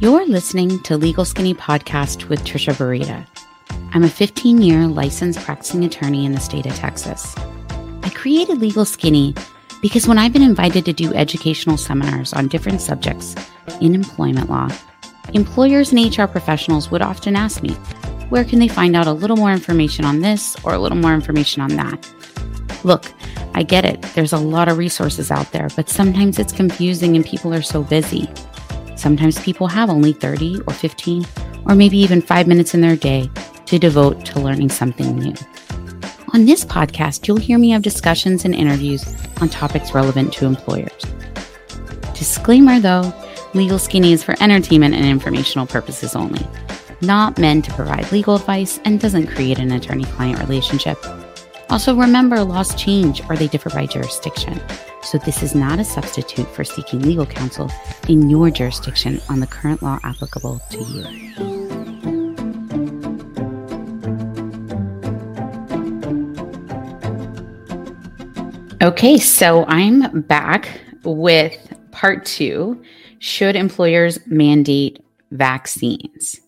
You're listening to Legal Skinny Podcast with Trisha Burita. I'm a 15 year licensed practicing attorney in the state of Texas. I created Legal Skinny because when I've been invited to do educational seminars on different subjects in employment law, employers and HR professionals would often ask me, where can they find out a little more information on this or a little more information on that? Look, I get it. There's a lot of resources out there, but sometimes it's confusing and people are so busy. Sometimes people have only 30 or 15 or maybe even five minutes in their day to devote to learning something new. On this podcast, you'll hear me have discussions and interviews on topics relevant to employers. Disclaimer though, Legal Skinny is for entertainment and informational purposes only, not meant to provide legal advice and doesn't create an attorney client relationship. Also, remember laws change or they differ by jurisdiction. So, this is not a substitute for seeking legal counsel in your jurisdiction on the current law applicable to you. Okay, so I'm back with part two Should employers mandate vaccines?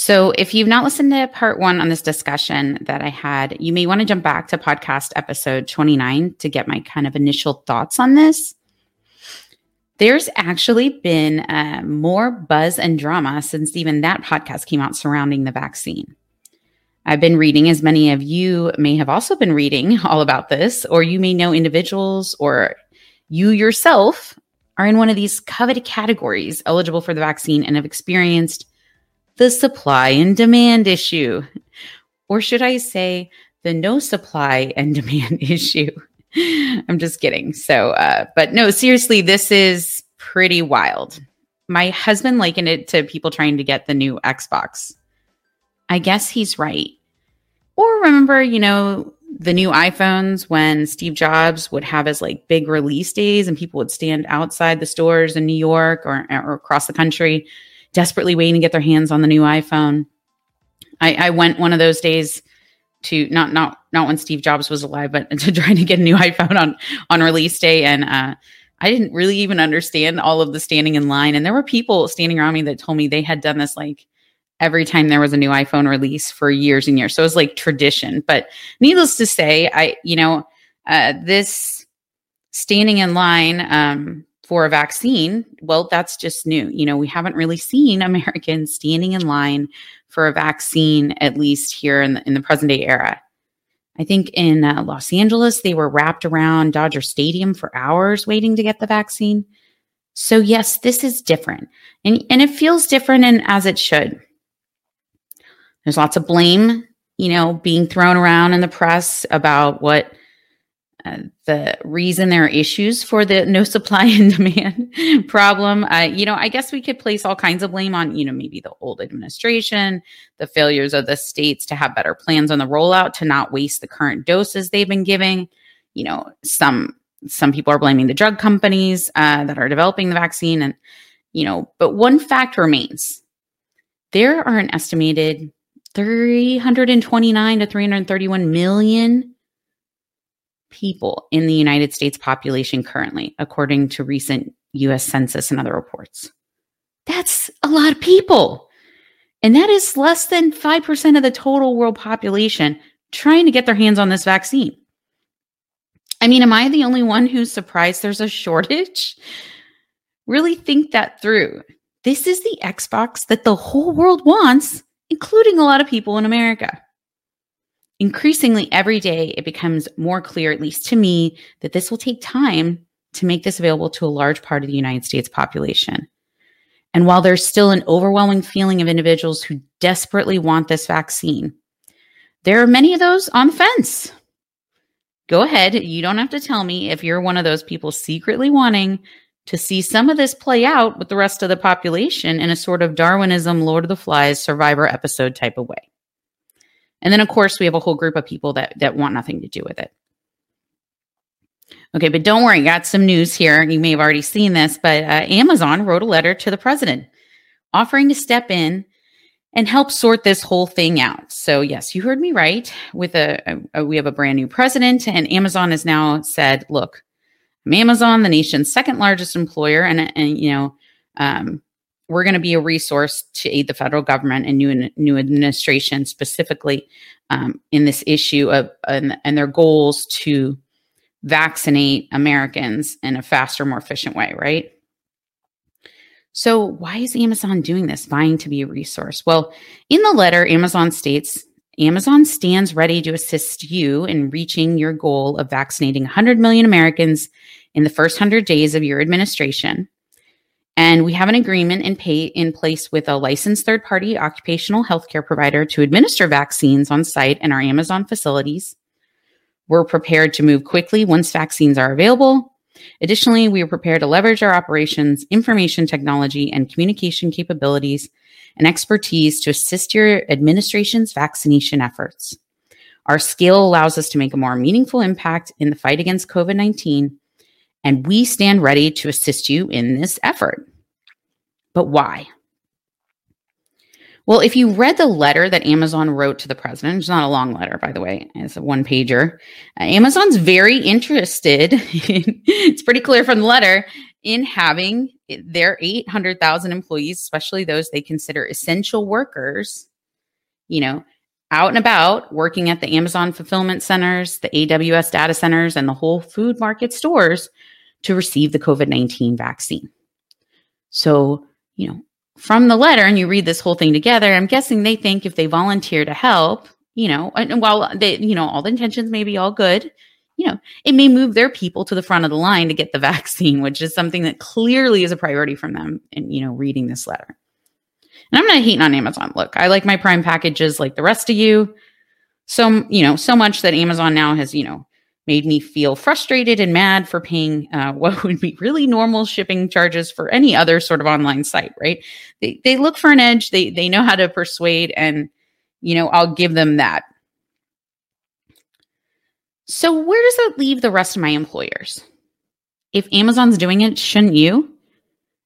So, if you've not listened to part one on this discussion that I had, you may want to jump back to podcast episode 29 to get my kind of initial thoughts on this. There's actually been uh, more buzz and drama since even that podcast came out surrounding the vaccine. I've been reading, as many of you may have also been reading all about this, or you may know individuals or you yourself are in one of these coveted categories eligible for the vaccine and have experienced the supply and demand issue. Or should I say, the no supply and demand issue? I'm just kidding. So, uh, but no, seriously, this is pretty wild. My husband likened it to people trying to get the new Xbox. I guess he's right. Or remember, you know, the new iPhones when Steve Jobs would have his like big release days and people would stand outside the stores in New York or, or across the country desperately waiting to get their hands on the new iPhone. I, I went one of those days to not not not when Steve Jobs was alive, but to try to get a new iPhone on on release day, and uh, I didn't really even understand all of the standing in line. And there were people standing around me that told me they had done this like every time there was a new iPhone release for years and years. So it was like tradition. But needless to say, I you know uh, this standing in line um, for a vaccine, well, that's just new. You know, we haven't really seen Americans standing in line for a vaccine, at least here in the, in the present day era. I think in uh, Los Angeles, they were wrapped around Dodger Stadium for hours waiting to get the vaccine. So, yes, this is different. And, and it feels different, and as it should. There's lots of blame, you know, being thrown around in the press about what uh, the reason there are issues for the no supply and demand problem. Uh, you know, I guess we could place all kinds of blame on, you know, maybe the old administration, the failures of the states to have better plans on the rollout to not waste the current doses they've been giving. You know, some some people are blaming the drug companies uh, that are developing the vaccine, and you know, but one fact remains: there are an estimated 329 to 331 million people in the United States population currently, according to recent US Census and other reports. That's a lot of people. And that is less than 5% of the total world population trying to get their hands on this vaccine. I mean, am I the only one who's surprised there's a shortage? Really think that through. This is the Xbox that the whole world wants, including a lot of people in America. Increasingly, every day, it becomes more clear, at least to me, that this will take time to make this available to a large part of the United States population. And while there's still an overwhelming feeling of individuals who desperately want this vaccine, there are many of those on the fence. Go ahead. You don't have to tell me if you're one of those people secretly wanting to see some of this play out with the rest of the population in a sort of Darwinism, Lord of the Flies survivor episode type of way. And then, of course, we have a whole group of people that, that want nothing to do with it. Okay, but don't worry, got some news here. You may have already seen this, but uh, Amazon wrote a letter to the president offering to step in and help sort this whole thing out. So, yes, you heard me right. With a, a, we have a brand new president, and Amazon has now said, "Look, I'm Amazon, the nation's second largest employer, and and you know, um, we're going to be a resource to aid the federal government and new new administration specifically um, in this issue of and, and their goals to vaccinate Americans in a faster, more efficient way, right? So, why is Amazon doing this, vying to be a resource? Well, in the letter, Amazon states Amazon stands ready to assist you in reaching your goal of vaccinating 100 million Americans in the first 100 days of your administration. And we have an agreement in, pay, in place with a licensed third party occupational healthcare provider to administer vaccines on site in our Amazon facilities. We're prepared to move quickly once vaccines are available. Additionally, we are prepared to leverage our operations, information technology, and communication capabilities and expertise to assist your administration's vaccination efforts. Our scale allows us to make a more meaningful impact in the fight against COVID 19, and we stand ready to assist you in this effort. But why? Well, if you read the letter that Amazon wrote to the president, it's not a long letter, by the way, it's a one pager. Uh, Amazon's very interested, in, it's pretty clear from the letter, in having their 800,000 employees, especially those they consider essential workers, you know, out and about working at the Amazon fulfillment centers, the AWS data centers, and the Whole Food Market stores to receive the COVID 19 vaccine. So, you know, from the letter and you read this whole thing together, I'm guessing they think if they volunteer to help, you know, and while they, you know, all the intentions may be all good, you know, it may move their people to the front of the line to get the vaccine, which is something that clearly is a priority from them in, you know, reading this letter. And I'm not hating on Amazon. Look, I like my Prime packages like the rest of you. So, you know, so much that Amazon now has, you know, made me feel frustrated and mad for paying uh, what would be really normal shipping charges for any other sort of online site, right? They, they look for an edge, they, they know how to persuade, and, you know, I'll give them that. So, where does that leave the rest of my employers? If Amazon's doing it, shouldn't you?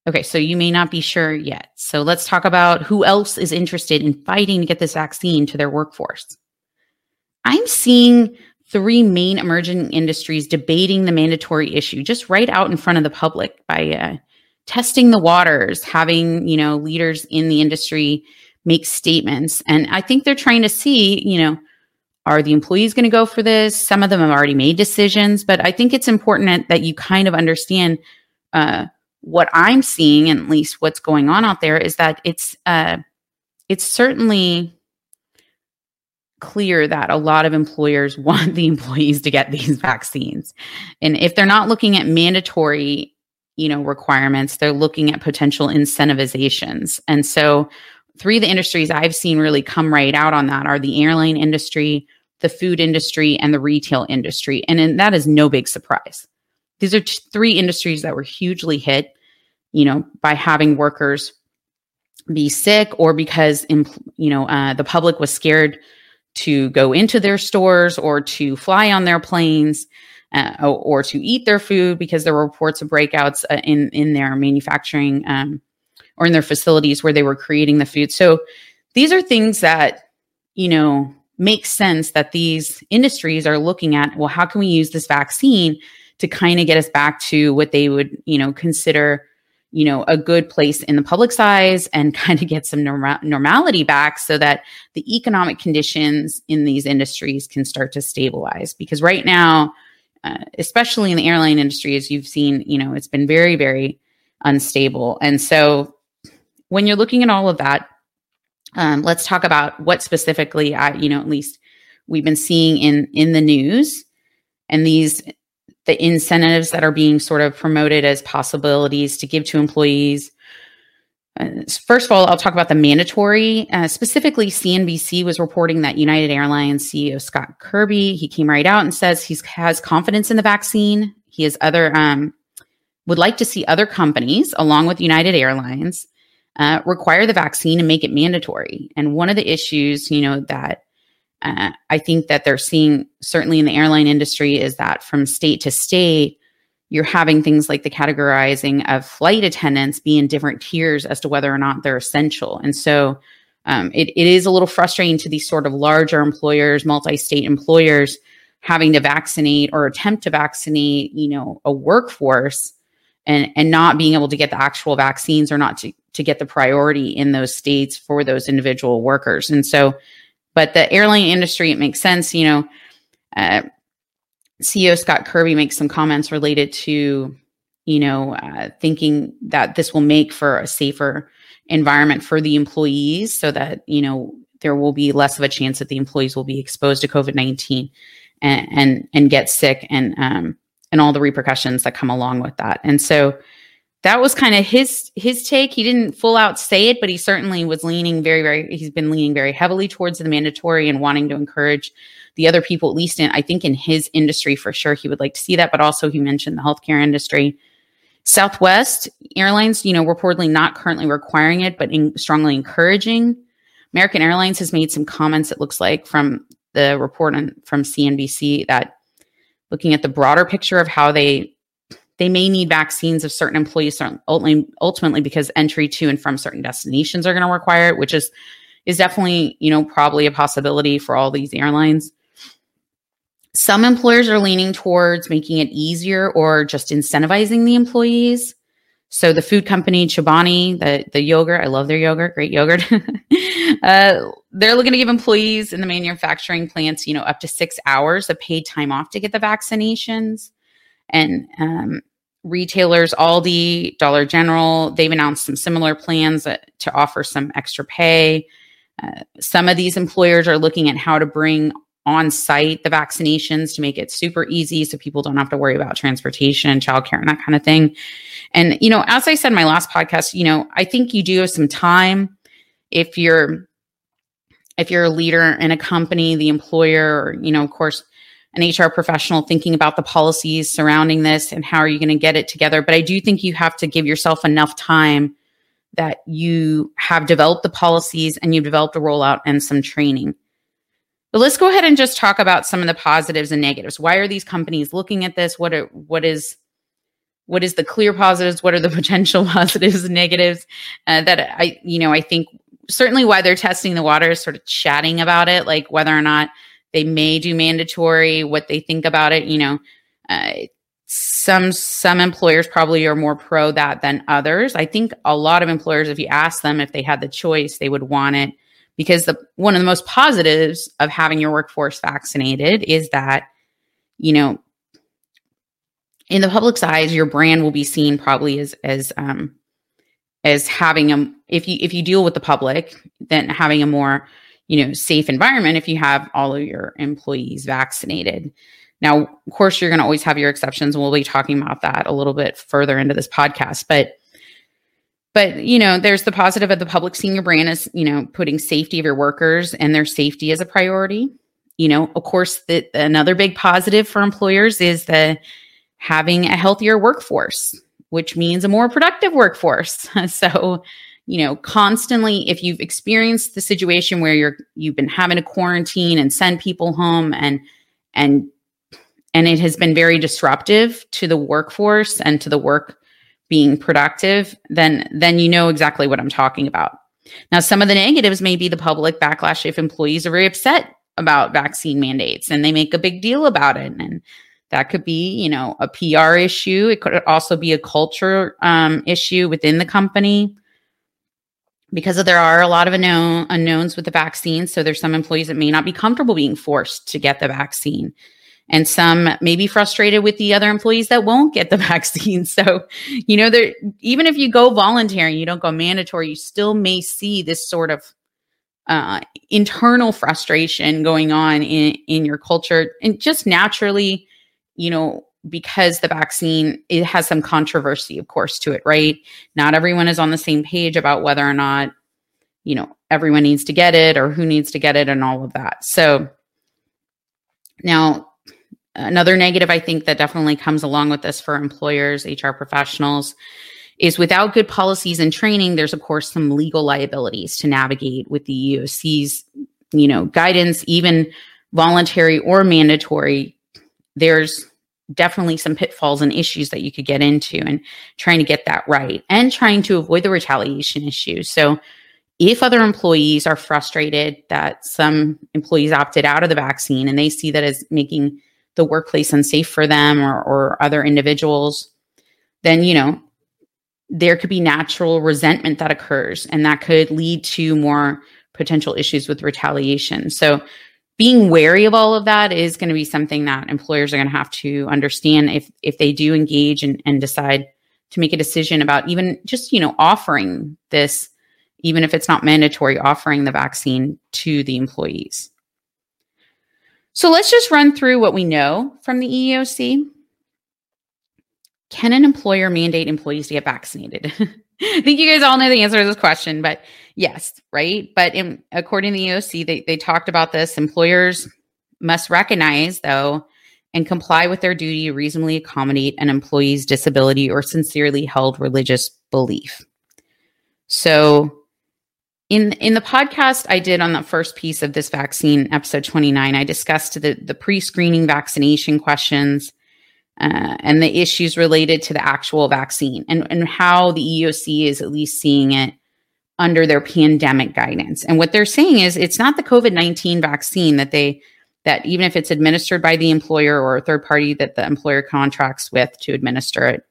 Okay, so you may not be sure yet. So, let's talk about who else is interested in fighting to get this vaccine to their workforce. I'm seeing three main emerging industries debating the mandatory issue just right out in front of the public by uh, testing the waters, having, you know, leaders in the industry make statements. And I think they're trying to see, you know, are the employees going to go for this? Some of them have already made decisions, but I think it's important that you kind of understand uh, what I'm seeing, and at least what's going on out there, is that it's uh, it's certainly clear that a lot of employers want the employees to get these vaccines. And if they're not looking at mandatory, you know, requirements, they're looking at potential incentivizations. And so three of the industries I've seen really come right out on that are the airline industry, the food industry, and the retail industry. And, and that is no big surprise. These are t- three industries that were hugely hit, you know, by having workers be sick or because, you know, uh, the public was scared to go into their stores or to fly on their planes uh, or, to eat their food because there were reports of breakouts uh, in in their manufacturing um, or in their facilities where they were creating the food. So these are things that you know make sense that these industries are looking at. Well, how can we use this vaccine to kind of get us back to what they would you know consider you know a good place in the public eyes and kind of get some norm- normality back so that the economic conditions in these industries can start to stabilize. Because right now uh, especially in the airline industry as you've seen you know it's been very very unstable. And so when you're looking at all of that um, let's talk about what specifically i you know at least we've been seeing in in the news. And these the incentives that are being sort of promoted as possibilities to give to employees. Uh, first of all, I'll talk about the mandatory. Uh, specifically, CNBC was reporting that United Airlines CEO Scott Kirby he came right out and says he has confidence in the vaccine. He has other um, would like to see other companies, along with United Airlines, uh, require the vaccine and make it mandatory. And one of the issues, you know, that uh, I think that they're seeing, certainly in the airline industry, is that from state to state, you're having things like the categorizing of flight attendants be in different tiers as to whether or not they're essential. And so um, it, it is a little frustrating to these sort of larger employers, multi state employers, having to vaccinate or attempt to vaccinate, you know, a workforce and and not being able to get the actual vaccines or not to to get the priority in those states for those individual workers. And so, but the airline industry, it makes sense. You know, uh, CEO Scott Kirby makes some comments related to, you know, uh, thinking that this will make for a safer environment for the employees so that, you know, there will be less of a chance that the employees will be exposed to COVID 19 and, and, and get sick and, um, and all the repercussions that come along with that. And so, that was kind of his his take. He didn't full out say it, but he certainly was leaning very, very. He's been leaning very heavily towards the mandatory and wanting to encourage the other people, at least in I think in his industry for sure, he would like to see that. But also, he mentioned the healthcare industry. Southwest Airlines, you know, reportedly not currently requiring it, but in, strongly encouraging. American Airlines has made some comments. It looks like from the report on, from CNBC that looking at the broader picture of how they they may need vaccines of certain employees ultimately, ultimately because entry to and from certain destinations are going to require it, which is is definitely, you know, probably a possibility for all these airlines. Some employers are leaning towards making it easier or just incentivizing the employees. So the food company Chobani, the the yogurt, I love their yogurt, great yogurt. uh, they're looking to give employees in the manufacturing plants, you know, up to six hours of paid time off to get the vaccinations. And um, retailers, Aldi, Dollar General, they've announced some similar plans uh, to offer some extra pay. Uh, some of these employers are looking at how to bring on site the vaccinations to make it super easy so people don't have to worry about transportation and childcare and that kind of thing. And, you know, as I said in my last podcast, you know, I think you do have some time if you're if you're a leader in a company, the employer, or, you know, of course, an HR professional thinking about the policies surrounding this and how are you going to get it together. But I do think you have to give yourself enough time that you have developed the policies and you've developed a rollout and some training. But let's go ahead and just talk about some of the positives and negatives. Why are these companies looking at this? What are, what is what is the clear positives? What are the potential positives and negatives? Uh, that I you know I think certainly why they're testing the water is sort of chatting about it, like whether or not they may do mandatory, what they think about it. You know, uh, some some employers probably are more pro that than others. I think a lot of employers, if you ask them if they had the choice, they would want it because the one of the most positives of having your workforce vaccinated is that you know in the public's eyes your brand will be seen probably as as um as having a if you if you deal with the public then having a more you know safe environment if you have all of your employees vaccinated. Now of course you're going to always have your exceptions and we'll be talking about that a little bit further into this podcast but but you know there's the positive of the public seeing your brand as you know putting safety of your workers and their safety as a priority. You know of course that another big positive for employers is the having a healthier workforce which means a more productive workforce. So you know constantly if you've experienced the situation where you're you've been having to quarantine and send people home and and and it has been very disruptive to the workforce and to the work being productive then then you know exactly what i'm talking about. Now some of the negatives may be the public backlash if employees are very upset about vaccine mandates and they make a big deal about it. And that could be you know a pr issue. It could also be a culture um, issue within the company because there are a lot of unknown unknowns with the vaccine. So there's some employees that may not be comfortable being forced to get the vaccine. And some may be frustrated with the other employees that won't get the vaccine. So, you know, there even if you go voluntary, you don't go mandatory, you still may see this sort of uh, internal frustration going on in, in your culture. And just naturally, you know, because the vaccine it has some controversy of course to it right? Not everyone is on the same page about whether or not you know everyone needs to get it or who needs to get it and all of that. So now another negative i think that definitely comes along with this for employers hr professionals is without good policies and training there's of course some legal liabilities to navigate with the eoc's you know guidance even voluntary or mandatory. There's definitely some pitfalls and issues that you could get into and trying to get that right and trying to avoid the retaliation issues. So if other employees are frustrated that some employees opted out of the vaccine and they see that as making the workplace unsafe for them or, or other individuals, then, you know, there could be natural resentment that occurs, and that could lead to more potential issues with retaliation. So, being wary of all of that is going to be something that employers are going to have to understand if if they do engage and, and decide to make a decision about even just you know offering this even if it's not mandatory offering the vaccine to the employees. So let's just run through what we know from the eeoc can an employer mandate employees to get vaccinated i think you guys all know the answer to this question but yes right? But in, according to the EOC, they, they talked about this. Employers must recognize though and comply with their duty to reasonably accommodate an employee's disability or sincerely held religious belief. So, in in the podcast I did on the first piece of this vaccine, episode 29, I discussed the, the pre-screening vaccination questions uh, and the issues related to the actual vaccine and, and how the EOC is at least seeing it under their pandemic guidance. And what they're saying is it's not the COVID 19 vaccine that they that even if it's administered by the employer or a third party that the employer contracts with to administer it,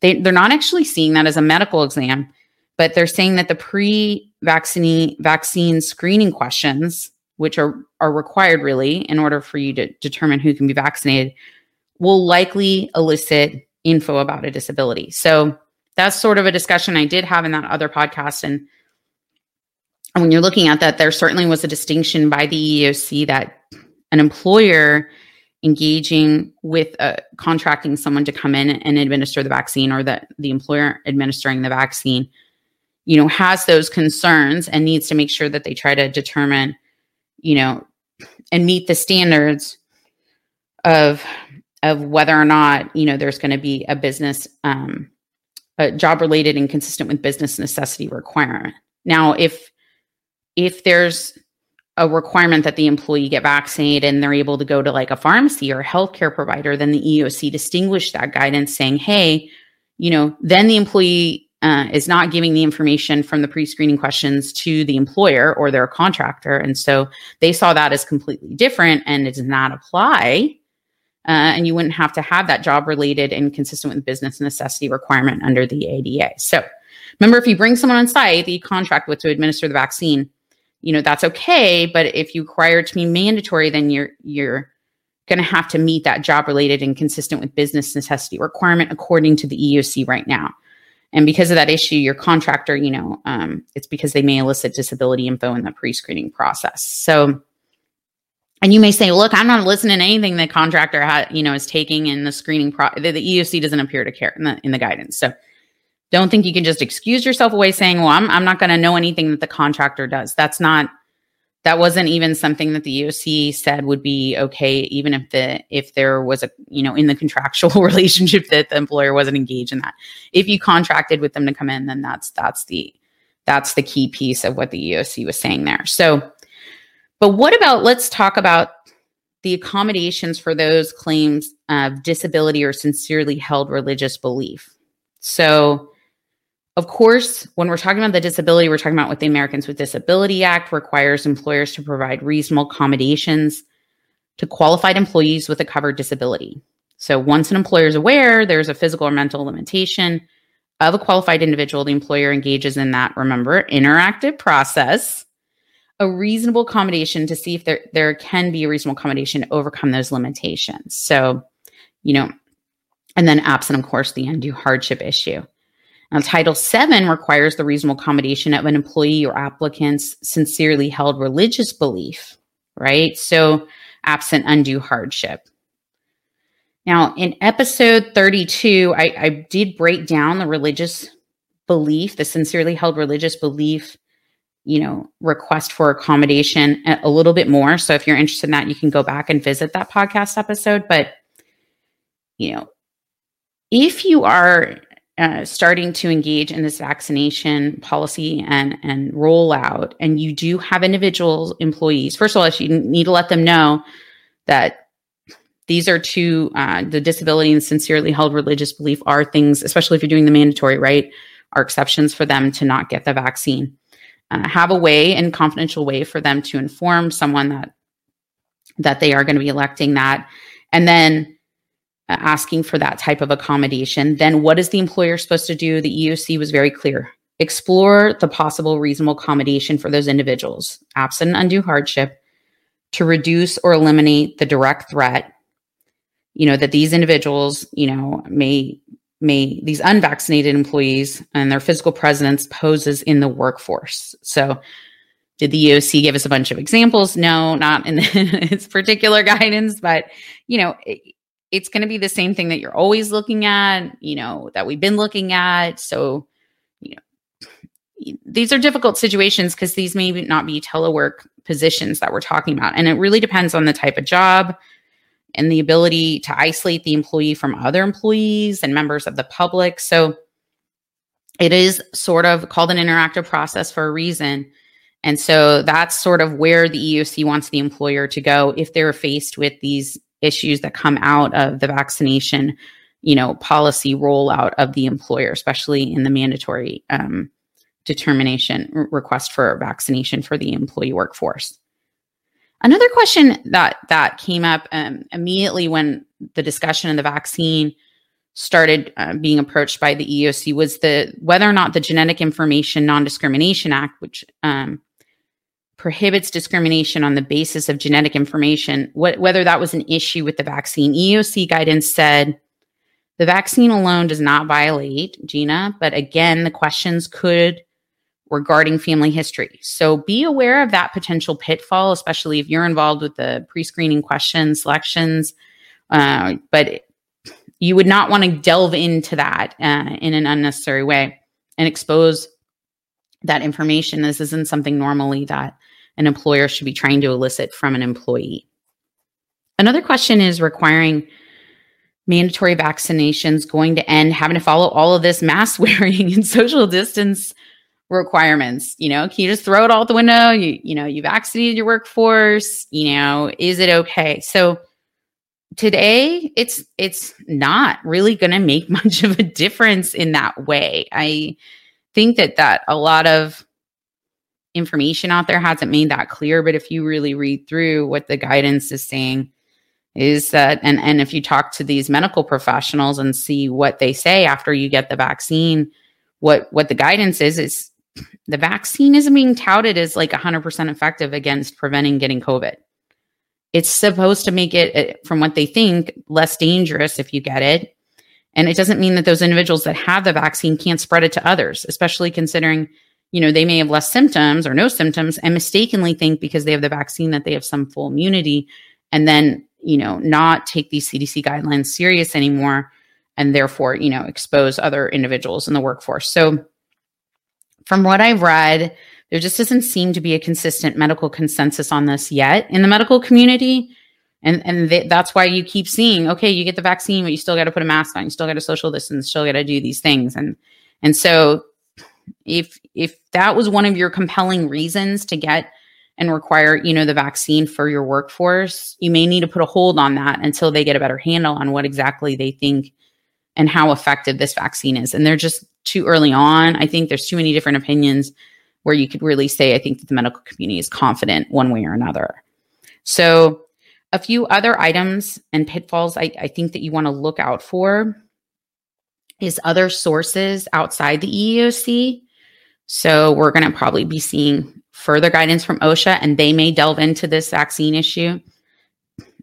they, they're not actually seeing that as a medical exam, but they're saying that the pre-vaccine vaccine screening questions, which are, are required really in order for you to determine who can be vaccinated, will likely elicit info about a disability. So that's sort of a discussion I did have in that other podcast. And when you're looking at that, there certainly was a distinction by the EEOC that an employer engaging with uh, contracting someone to come in and administer the vaccine or that the employer administering the vaccine you know has those concerns and needs to make sure that they try to determine you know and meet the standards of of whether or not you know there's going to be a business um a job related and consistent with business necessity requirement now if if there's a requirement that the employee get vaccinated and they're able to go to like a pharmacy or a healthcare provider, then the EOC distinguished that guidance saying, hey, you know, then the employee uh, is not giving the information from the pre screening questions to the employer or their contractor. And so they saw that as completely different and it does not apply. Uh, and you wouldn't have to have that job related and consistent with business necessity requirement under the ADA. So remember, if you bring someone on site that you contract with to administer the vaccine, you know that's okay. But if you require it to be mandatory then you're you're going to have to meet that job related and consistent with business necessity requirement according to the eoc right now. And because of that issue your contractor you know um, it's because they may elicit disability info in the pre-screening process. So and you may say look i'm not listening to anything the contractor ha- you know is taking in the screening pro the, the eoc doesn't appear to care in the in the guidance so don't think you can just excuse yourself away saying, well, I'm, I'm not going to know anything that the contractor does. That's not, that wasn't even something that the EOC said would be okay, even if the, if there was a, you know, in the contractual relationship that the employer wasn't engaged in that. If you contracted with them to come in, then that's, that's the, that's the key piece of what the EOC was saying there. So, but what about, let's talk about the accommodations for those claims of disability or sincerely held religious belief. So, of course, when we're talking about the disability, we're talking about what the Americans with Disability Act requires employers to provide reasonable accommodations to qualified employees with a covered disability. So once an employer is aware there's a physical or mental limitation of a qualified individual, the employer engages in that, remember, interactive process, a reasonable accommodation to see if there, there can be a reasonable accommodation to overcome those limitations. So, you know, and then absent, of course, the undue hardship issue. Now, Title VII requires the reasonable accommodation of an employee or applicant's sincerely held religious belief, right? So, absent undue hardship. Now, in episode 32, I, I did break down the religious belief, the sincerely held religious belief, you know, request for accommodation a, little bit more. So, if you're interested in that, you can go back and visit that podcast episode. But, you know, if you are uh, starting to engage in this vaccination policy and and rollout, and you do have individual employees, first of all, you need to let them know that these are two uh, the disability and sincerely held religious belief are things, especially if you're doing the mandatory, right? Are exceptions for them to not get the vaccine. Uh, have a way and confidential way for them to inform someone that that they are going to be electing that, and then uh, asking for that type of accommodation, then what is the employer supposed to do? The EOC was very clear. Explore the possible reasonable accommodation for those individuals, absent undue hardship, to reduce or eliminate the direct threat you know that these individuals you know may may these unvaccinated employees and their physical presence poses in the workforce so did the EOC give us a bunch of examples? No, not in its particular guidance, but you know, it, it's going to be the same thing that you're always looking at, you know, that we've been looking at. So, you know, these are difficult situations because these may not be telework positions that we're talking about. And it really depends on the type of job, and the ability to isolate the employee from other employees and members of the public. So it is sort of called an interactive process for a reason. And so that's sort of where the EOC wants the employer to go if they're faced with these issues that come out of the vaccination, you know, policy rollout of the employer, especially in the mandatory um, determination request for vaccination for the employee workforce. Another question that that came up um, immediately when the discussion of the vaccine started uh, being approached by the EOC was the whether or not the Genetic Information Non-Discrimination Act, which um, prohibits discrimination on the basis of genetic information, wh- whether that was an issue with the vaccine. EOC guidance said the vaccine alone does not violate GINA, but again, the questions could regarding family history. So be aware of that potential pitfall, especially if you're involved with the pre screening questions, selections. Uh, but you would not want to delve into that uh, in an unnecessary way and expose that information. This isn't something normally that an employer should be trying to elicit from an employee. Another question is requiring mandatory vaccinations going to end having to follow all of this mask wearing and social distance requirements you know? Can you just throw it all out the window? You you know you vaccinated your workforce you know is it okay? So today it's it's not really going to make much of a difference in that way. I think that that a lot of information out there hasn't made that clear but if you really read through what the guidance is saying is that and and if you talk to these medical professionals and see what they say after you get the vaccine what what the guidance is is the vaccine isn't being touted as like 100% effective against preventing getting COVID. It's supposed to make it, eh, from what they think, less dangerous if you get it. And it doesn't mean that those individuals that have the vaccine can't spread it to others, especially considering, you know, they may have less symptoms or no symptoms and mistakenly think because they have the vaccine that they have some full immunity and then, you know, not take these CDC guidelines serious anymore and therefore, you know, expose other individuals in the workforce. So, from what I've read, there just doesn't seem to be a consistent medical consensus on this yet in the medical community. And, and th- that's why you keep seeing, okay, you get the vaccine, but you still got to put a mask on, you still got to social distance, still got to do these things. And, and so if, if that was one of your compelling reasons to get and require, you know, the vaccine for your workforce, you may need to put a hold on that until they get a better handle on what exactly they think and how effective this vaccine is. And they're just too early on. I think there's too many different opinions where you could really say, I think that the medical community is confident one way or another. So, a few other items and pitfalls I, I think that you want to look out for is other sources outside the EEOC. So, we're going to probably be seeing further guidance from OSHA, and they may delve into this vaccine issue.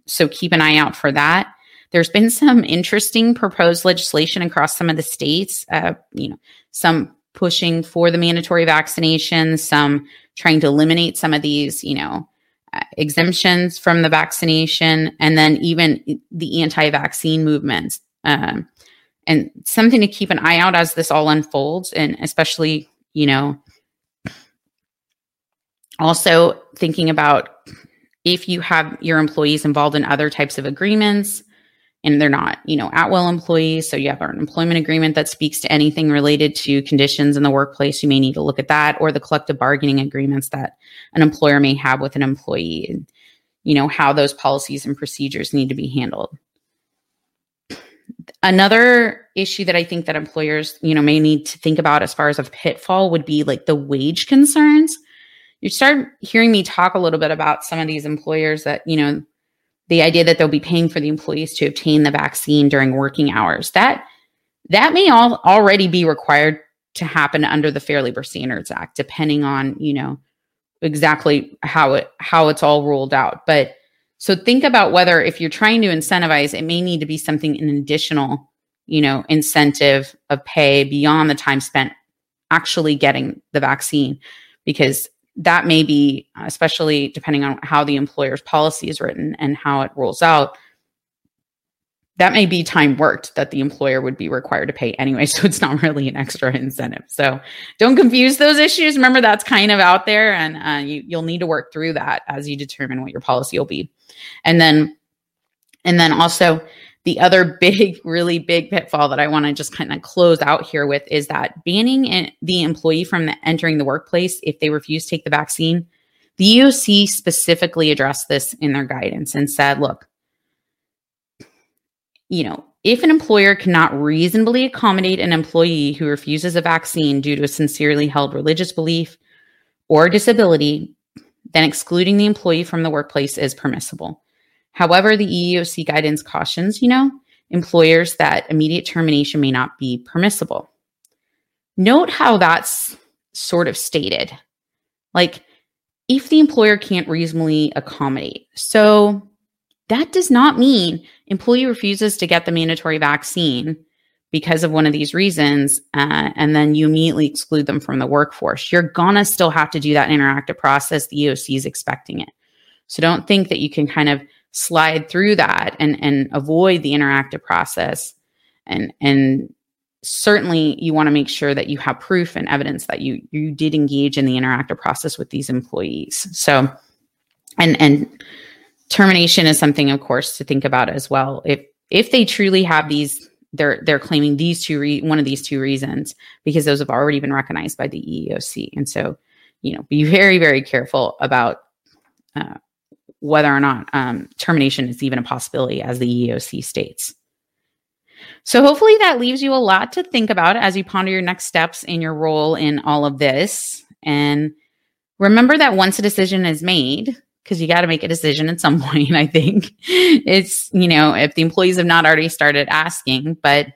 So, keep an eye out for that. There's been some interesting proposed legislation across some of the states, uh, you know, some pushing for the mandatory vaccination, some trying to eliminate some of these, you know, uh, exemptions from the vaccination, and then even the anti vaccine movements. Um, and something to keep an eye out as this all unfolds, and especially, you know, also thinking about if you have your employees involved in other types of agreements and they're not, you know, at will employees. So you have an employment agreement that speaks to anything related to conditions in the workplace. You may need to look at that or the collective bargaining agreements that an employer may have with an employee and, you know, how those policies and procedures need to be handled. Another issue that I think that employers, you know, may need to think about as far as a pitfall would be like the wage concerns. You start hearing me talk a little bit about some of these employers that, you know, the idea that they'll be paying for the employees to obtain the vaccine during working hours. That that may all already be required to happen under the Fair Labor Standards Act, depending on, you know, exactly how it how it's all ruled out. But so think about whether if you're trying to incentivize, it may need to be something an additional, you know, incentive of pay beyond the time spent actually getting the vaccine, because that may be, especially depending on how the employer's policy is written and how it rolls out, that may be time worked that the employer would be required to pay anyway. So it's not really an extra incentive. So don't confuse those issues. Remember, that's kind of out there, and uh, you, you'll need to work through that as you determine what your policy will be. And then, and then also, the other big, really big pitfall that I want to just kind of close out here with is that banning the employee from the, entering the workplace if they refuse to take the vaccine. The EOC specifically addressed this in their guidance and said, look, you know, if an employer cannot reasonably accommodate an employee who refuses a vaccine due to a sincerely held religious belief or disability, then excluding the employee from the workplace is permissible. However, the EEOC guidance cautions, you know, employers that immediate termination may not be permissible. Note how that's sort of stated. Like, if the employer can't reasonably accommodate. So, that does not mean employee refuses to get the mandatory vaccine because of one of these reasons, uh, and then you immediately exclude them from the workforce. You're gonna still have to do that interactive process. The EOC is expecting it. So don't think that you can kind of slide through that and and avoid the interactive process. And and certainly you want to make sure that you have proof and evidence that you you did engage in the interactive process with these employees. So and and termination is something of course to think about as well if if they truly have these they're they're claiming these two re- one of these two reasons because those have already been recognized by the EEOC and so you know be very very careful about uh, whether or not um, termination is even a possibility as the EEOC states so hopefully that leaves you a lot to think about as you ponder your next steps in your role in all of this and remember that once a decision is made because you got to make a decision at some point. I think it's, you know, if the employees have not already started asking, but,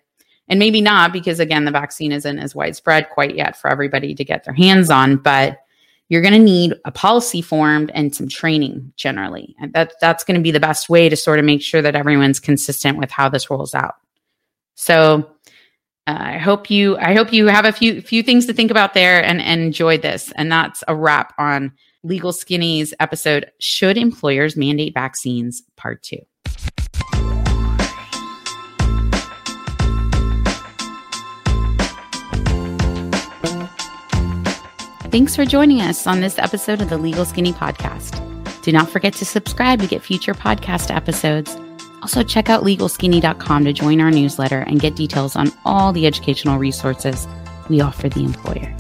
and maybe not because again, the vaccine isn't as widespread quite yet for everybody to get their hands on, but you're going to need a policy formed and some training generally. And that, that's going to be the best way to sort of make sure that everyone's consistent with how this rolls out. So, uh, I hope you I hope you have a few few things to think about there and, and enjoyed this. And that's a wrap on Legal Skinny's episode, Should Employers Mandate Vaccines, Part 2. Thanks for joining us on this episode of the Legal Skinny Podcast. Do not forget to subscribe to get future podcast episodes. Also, check out legalskinny.com to join our newsletter and get details on all the educational resources we offer the employer.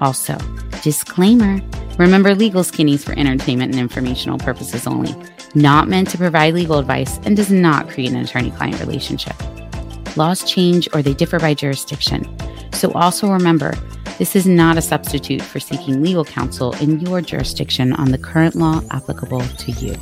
Also, disclaimer Remember, Legal Skinnies for entertainment and informational purposes only, not meant to provide legal advice and does not create an attorney client relationship. Laws change or they differ by jurisdiction. So also remember, this is not a substitute for seeking legal counsel in your jurisdiction on the current law applicable to you.